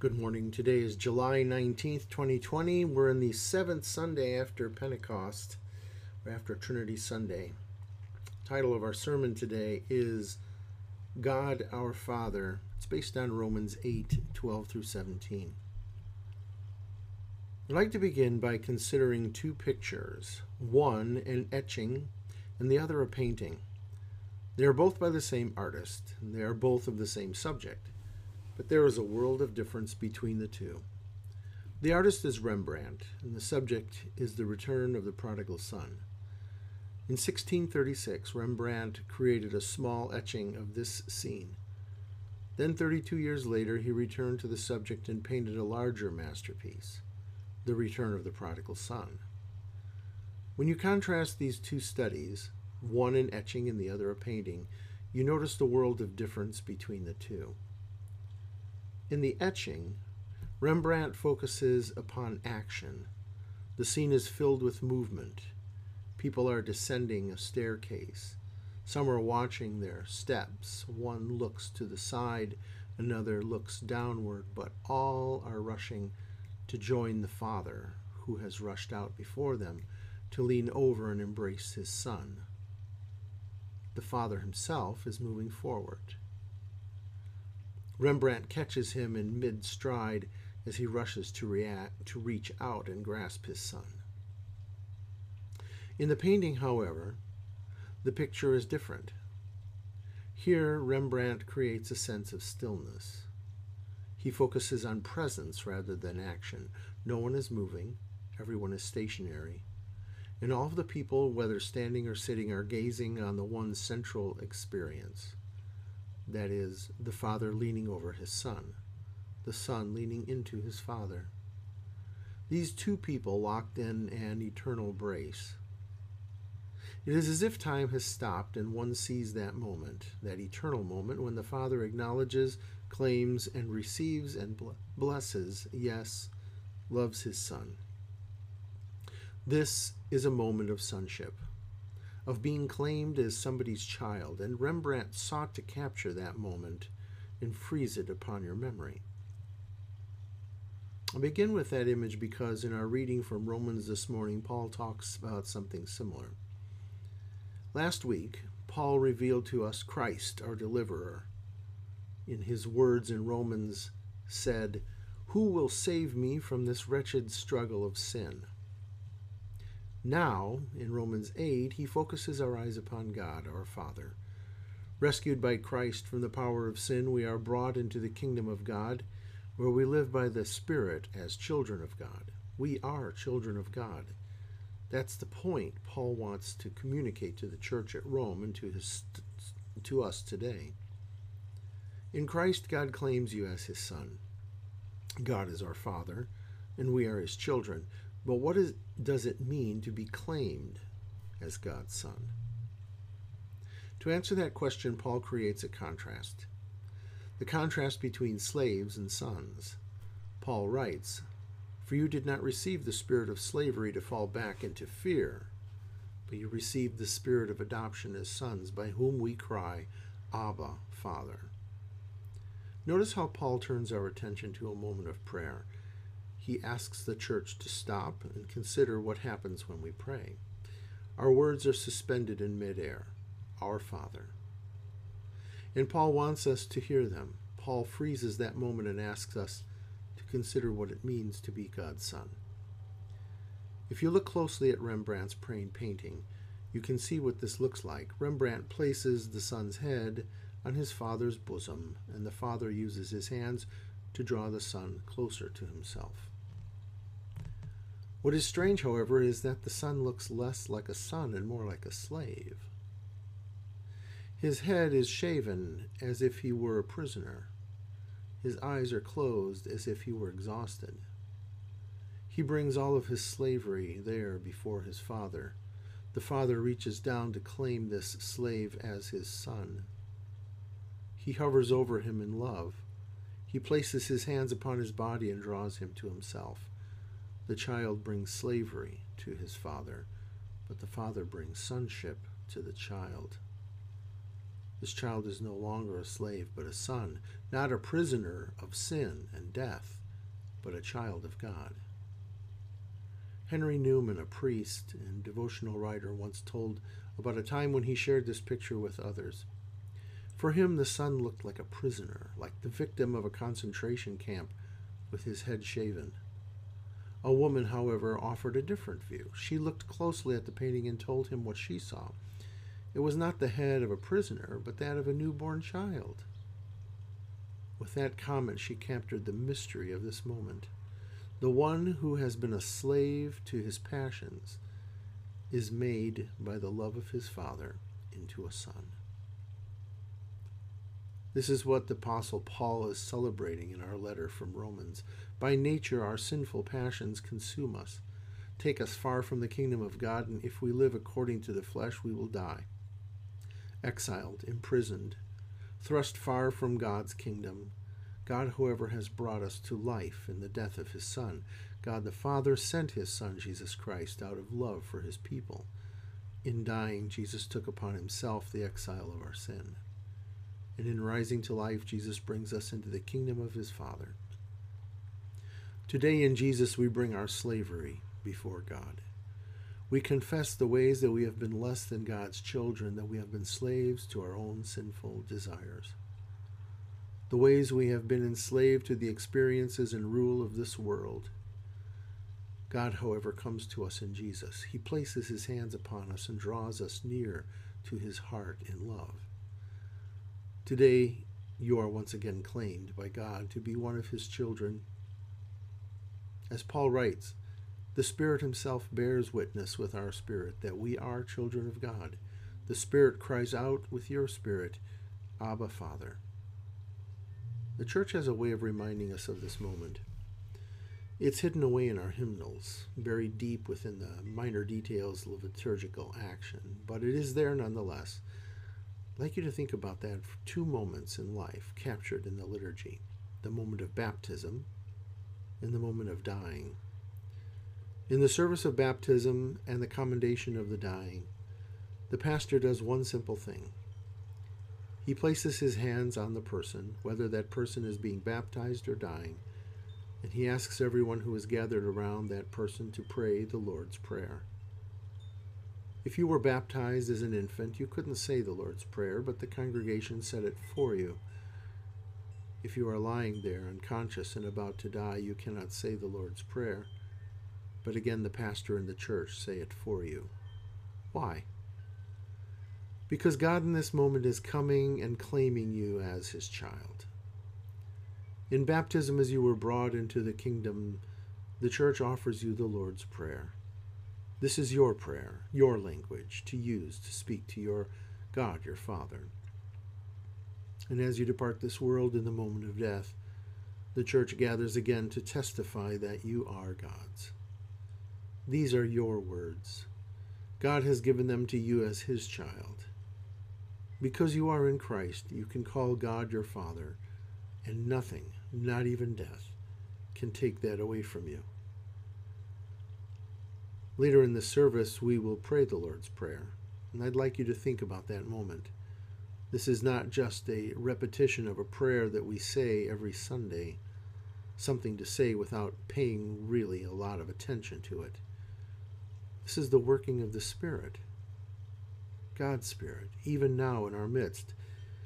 Good morning. Today is July 19th, 2020. We're in the seventh Sunday after Pentecost, or after Trinity Sunday. Title of our sermon today is God our Father. It's based on Romans 8 12 through 17. I'd like to begin by considering two pictures one an etching, and the other a painting. They are both by the same artist, they are both of the same subject but there is a world of difference between the two. The artist is Rembrandt, and the subject is the return of the prodigal son. In 1636, Rembrandt created a small etching of this scene. Then, 32 years later, he returned to the subject and painted a larger masterpiece, The Return of the Prodigal Son. When you contrast these two studies, one an etching and the other a painting, you notice the world of difference between the two. In the etching, Rembrandt focuses upon action. The scene is filled with movement. People are descending a staircase. Some are watching their steps. One looks to the side, another looks downward, but all are rushing to join the Father, who has rushed out before them to lean over and embrace his Son. The Father himself is moving forward. Rembrandt catches him in mid stride as he rushes to react to reach out and grasp his son. In the painting, however, the picture is different. Here, Rembrandt creates a sense of stillness. He focuses on presence rather than action. No one is moving, everyone is stationary. And all of the people, whether standing or sitting, are gazing on the one central experience that is, the Father leaning over his Son, the Son leaning into his Father. These two people locked in an eternal brace. It is as if time has stopped and one sees that moment, that eternal moment, when the Father acknowledges, claims, and receives and blesses, yes, loves his Son. This is a moment of sonship of being claimed as somebody's child, and Rembrandt sought to capture that moment and freeze it upon your memory. I begin with that image because in our reading from Romans this morning, Paul talks about something similar. Last week, Paul revealed to us Christ, our deliverer. In his words in Romans, said, Who will save me from this wretched struggle of sin? Now, in Romans 8, he focuses our eyes upon God, our Father. Rescued by Christ from the power of sin, we are brought into the kingdom of God, where we live by the Spirit as children of God. We are children of God. That's the point Paul wants to communicate to the church at Rome and to, his, to us today. In Christ, God claims you as his son. God is our Father, and we are his children. But what is, does it mean to be claimed as God's Son? To answer that question, Paul creates a contrast. The contrast between slaves and sons. Paul writes, For you did not receive the spirit of slavery to fall back into fear, but you received the spirit of adoption as sons, by whom we cry, Abba, Father. Notice how Paul turns our attention to a moment of prayer he asks the church to stop and consider what happens when we pray. Our words are suspended in midair Our Father. And Paul wants us to hear them. Paul freezes that moment and asks us to consider what it means to be God's Son. If you look closely at Rembrandt's praying painting, you can see what this looks like. Rembrandt places the son's head on his father's bosom, and the father uses his hands to draw the son closer to himself. What is strange, however, is that the son looks less like a son and more like a slave. His head is shaven as if he were a prisoner. His eyes are closed as if he were exhausted. He brings all of his slavery there before his father. The father reaches down to claim this slave as his son. He hovers over him in love. He places his hands upon his body and draws him to himself. The child brings slavery to his father, but the father brings sonship to the child. This child is no longer a slave, but a son, not a prisoner of sin and death, but a child of God. Henry Nouwen, a priest and devotional writer, once told about a time when he shared this picture with others. For him, the son looked like a prisoner, like the victim of a concentration camp with his head shaven. A woman, however, offered a different view. She looked closely at the painting and told him what she saw. It was not the head of a prisoner, but that of a newborn child. With that comment, she captured the mystery of this moment. The one who has been a slave to his passions is made by the love of his Father into a son. This is what the Apostle Paul is celebrating in our letter from Romans. By nature, our sinful passions consume us, take us far from the kingdom of God, and if we live according to the flesh, we will die. Exiled, imprisoned, thrust far from God's kingdom, God, however, has brought us to life in the death of his Son. God the Father sent his Son, Jesus Christ, out of love for his people. In dying, Jesus took upon himself the exile of our sin and in rising to life, Jesus brings us into the kingdom of his Father. Today in Jesus, we bring our slavery before God. We confess the ways that we have been less than God's children, that we have been slaves to our own sinful desires. The ways we have been enslaved to the experiences and rule of this world. God, however, comes to us in Jesus. He places his hands upon us and draws us near to his heart in love. Today, you are once again claimed by God to be one of his children. As Paul writes, the Spirit himself bears witness with our spirit that we are children of God. The Spirit cries out with your spirit, Abba, Father. The church has a way of reminding us of this moment. It's hidden away in our hymnals, buried deep within the minor details of liturgical action, but it is there nonetheless I'd like you to think about that two moments in life captured in the liturgy the moment of baptism and the moment of dying. In the service of baptism and the commendation of the dying, the pastor does one simple thing. He places his hands on the person, whether that person is being baptized or dying, and he asks everyone who is gathered around that person to pray the Lord's Prayer. If you were baptized as an infant, you couldn't say the Lord's Prayer, but the congregation said it for you. If you are lying there unconscious and about to die, you cannot say the Lord's Prayer, but again the pastor and the church say it for you. Why? Because God in this moment is coming and claiming you as his child. In baptism, as you were brought into the kingdom, the church offers you the Lord's Prayer. This is your prayer, your language to use to speak to your God, your Father. And as you depart this world in the moment of death, the church gathers again to testify that you are God's. These are your words. God has given them to you as his child. Because you are in Christ, you can call God your Father, and nothing, not even death, can take that away from you. Later in the service, we will pray the Lord's Prayer, and I'd like you to think about that moment. This is not just a repetition of a prayer that we say every Sunday, something to say without paying really a lot of attention to it. This is the working of the Spirit, God's Spirit, even now in our midst.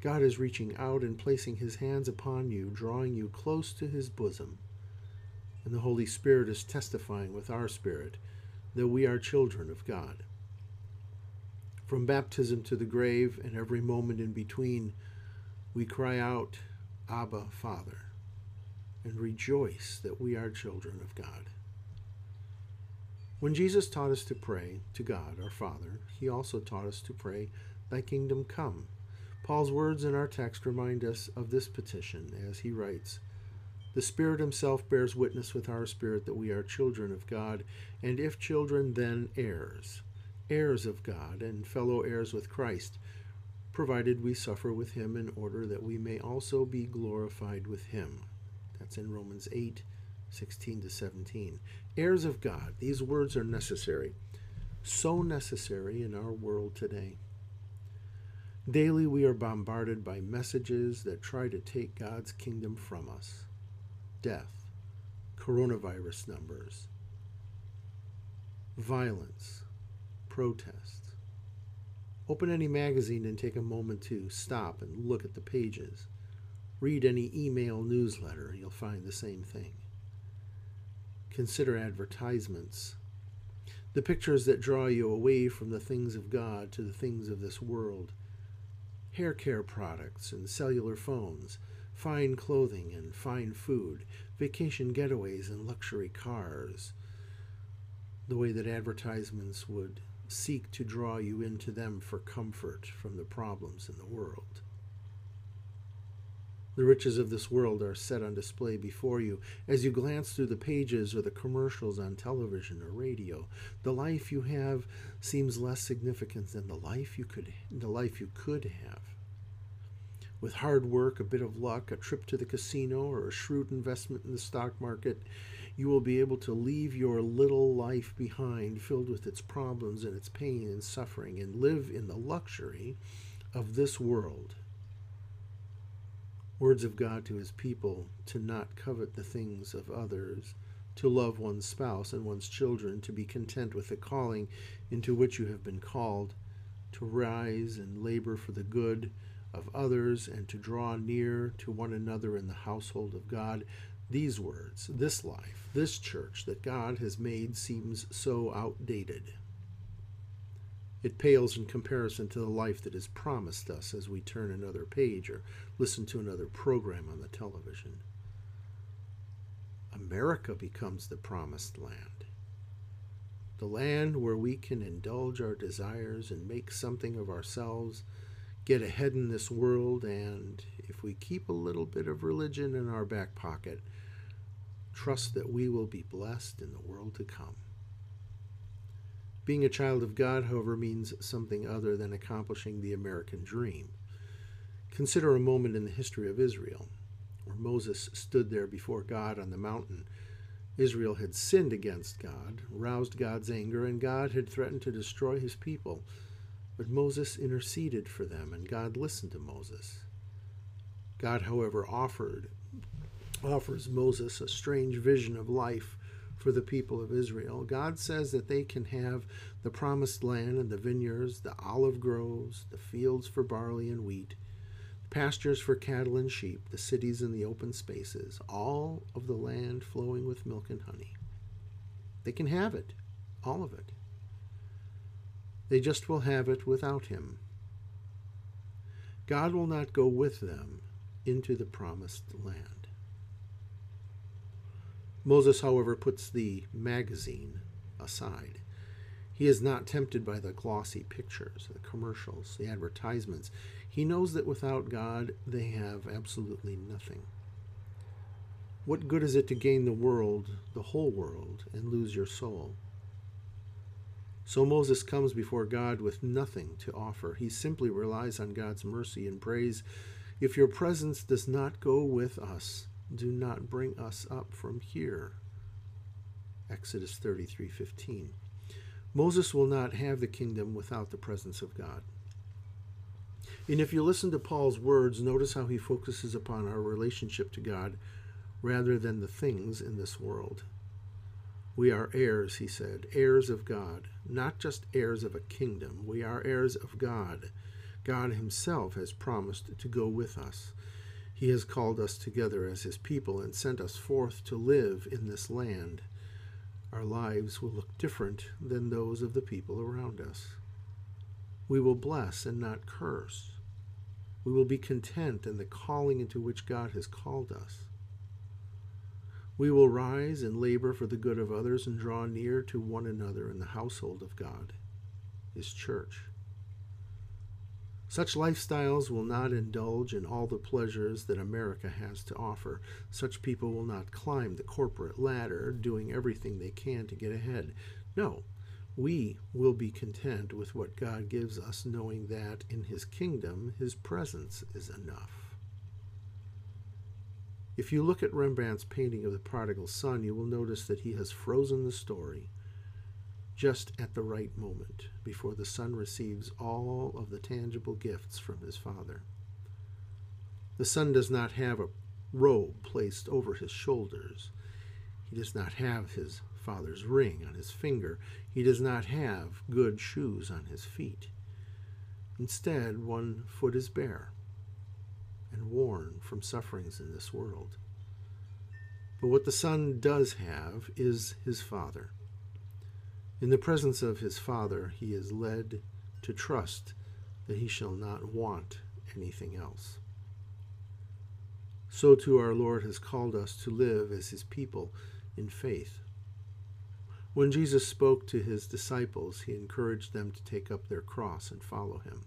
God is reaching out and placing his hands upon you, drawing you close to his bosom. And the Holy Spirit is testifying with our spirit that we are children of God. From baptism to the grave and every moment in between, we cry out, Abba, Father, and rejoice that we are children of God. When Jesus taught us to pray to God, our Father, he also taught us to pray, Thy kingdom come. Paul's words in our text remind us of this petition as he writes, the Spirit Himself bears witness with our spirit that we are children of God, and if children, then heirs, heirs of God, and fellow heirs with Christ, provided we suffer with Him in order that we may also be glorified with Him. That's in Romans 8 16 to 17. Heirs of God, these words are necessary, so necessary in our world today. Daily, we are bombarded by messages that try to take God's kingdom from us. Death, coronavirus numbers, violence, protests. Open any magazine and take a moment to stop and look at the pages. Read any email newsletter, and you'll find the same thing. Consider advertisements. The pictures that draw you away from the things of God to the things of this world. Hair care products and cellular phones, fine clothing and fine food, vacation getaways and luxury cars. The way that advertisements would seek to draw you into them for comfort from the problems in the world. The riches of this world are set on display before you as you glance through the pages or the commercials on television or radio. The life you have seems less significant than the life you could the life you could have. With hard work, a bit of luck, a trip to the casino, or a shrewd investment in the stock market, you will be able to leave your little life behind, filled with its problems and its pain and suffering, and live in the luxury of this world. Words of God to his people to not covet the things of others, to love one's spouse and one's children, to be content with the calling into which you have been called, to rise and labor for the good of others, and to draw near to one another in the household of God, these words, this life, this church that God has made seems so outdated. It pales in comparison to the life that is promised us as we turn another page or listen to another program on the television. America becomes the promised land. The land where we can indulge our desires and make something of ourselves, get ahead in this world, and if we keep a little bit of religion in our back pocket, trust that we will be blessed in the world to come. Being a child of God, however, means something other than accomplishing the American dream. Consider a moment in the history of Israel where Moses stood there before God on the mountain. Israel had sinned against God, roused God's anger, and God had threatened to destroy his people. But Moses interceded for them, and God listened to Moses. God, however, offered offers Moses a strange vision of life for the people of Israel. God says that they can have the promised land and the vineyards, the olive groves, the fields for barley and wheat, pastures for cattle and sheep, the cities and the open spaces, all of the land flowing with milk and honey. They can have it, all of it. They just will have it without Him. God will not go with them into the promised land. Moses, however, puts the magazine aside. He is not tempted by the glossy pictures, the commercials, the advertisements. He knows that without God, they have absolutely nothing. What good is it to gain the world, the whole world, and lose your soul? So Moses comes before God with nothing to offer. He simply relies on God's mercy and prays, If your presence does not go with us, do not bring us up from here. Exodus 33:15. Moses will not have the kingdom without the presence of God. And if you listen to Paul's words, notice how he focuses upon our relationship to God rather than the things in this world. We are heirs, he said, heirs of God, not just heirs of a kingdom. We are heirs of God. God himself has promised to go with us. He has called us together as His people and sent us forth to live in this land. Our lives will look different than those of the people around us. We will bless and not curse. We will be content in the calling into which God has called us. We will rise and labor for the good of others and draw near to one another in the household of God, His church. Such lifestyles will not indulge in all the pleasures that America has to offer. Such people will not climb the corporate ladder, doing everything they can to get ahead. No, we will be content with what God gives us, knowing that in His kingdom, His presence is enough. If you look at Rembrandt's painting of the prodigal son, you will notice that he has frozen the story just at the right moment before the son receives all of the tangible gifts from his father. The son does not have a robe placed over his shoulders. He does not have his father's ring on his finger. He does not have good shoes on his feet. Instead, one foot is bare worn from sufferings in this world. But what the Son does have is his Father. In the presence of his Father, he is led to trust that he shall not want anything else. So too our Lord has called us to live as his people in faith. When Jesus spoke to his disciples, he encouraged them to take up their cross and follow him.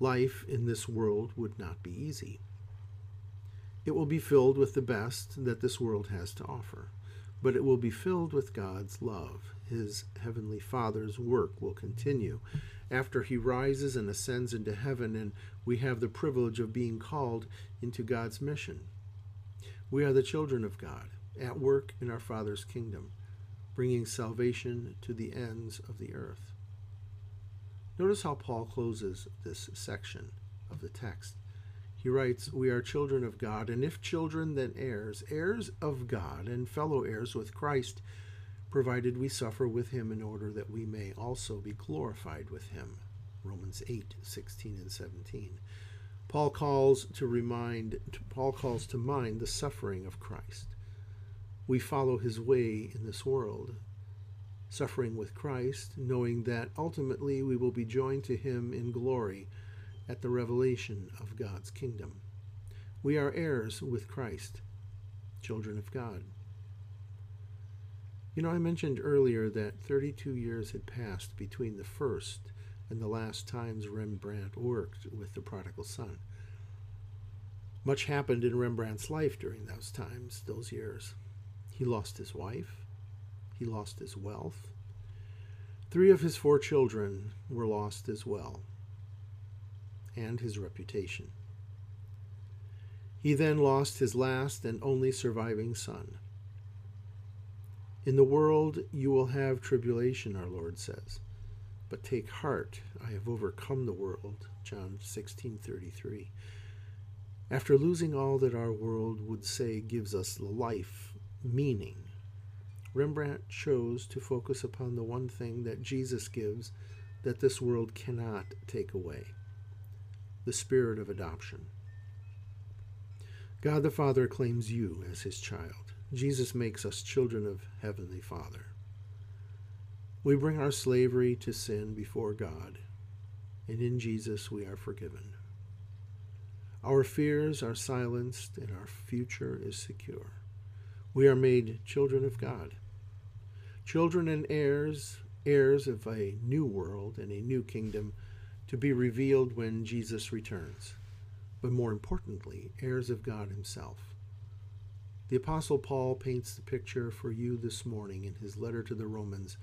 Life in this world would not be easy. It will be filled with the best that this world has to offer, but it will be filled with God's love. His heavenly Father's work will continue after he rises and ascends into heaven, and we have the privilege of being called into God's mission. We are the children of God, at work in our Father's kingdom bringing salvation to the ends of the earth. Notice how Paul closes this section of the text. He writes, We are children of God, and if children, then heirs, heirs of God, and fellow heirs with Christ, provided we suffer with him in order that we may also be glorified with him. Romans 8, 16 and 17. Paul calls to remind Paul calls to mind the suffering of Christ we follow his way in this world, suffering with Christ, knowing that ultimately we will be joined to him in glory at the revelation of God's kingdom. We are heirs with Christ, children of God. You know, I mentioned earlier that 32 years had passed between the first and the last times Rembrandt worked with the prodigal son. Much happened in Rembrandt's life during those times, those years. He lost his wife. He lost his wealth. Three of his four children were lost as well, and his reputation. He then lost his last and only surviving son. In the world you will have tribulation, our Lord says, but take heart, I have overcome the world. John 16:33. After losing all that our world would say gives us life meaning. Rembrandt chose to focus upon the one thing that Jesus gives that this world cannot take away the spirit of adoption. God the Father claims you as his child. Jesus makes us children of Heavenly Father. We bring our slavery to sin before God, and in Jesus we are forgiven. Our fears are silenced, and our future is secure. We are made children of God, children and heirs, heirs of a new world and a new kingdom to be revealed when Jesus returns, but more importantly, heirs of God Himself. The Apostle Paul paints the picture for you this morning in his letter to the Romans.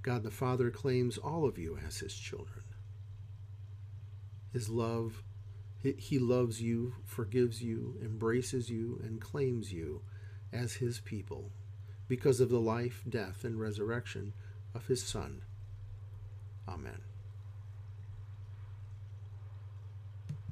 God the Father claims all of you as His children. His love, He loves you, forgives you, embraces you, and claims you as his people because of the life, death, and resurrection of his Son. Amen.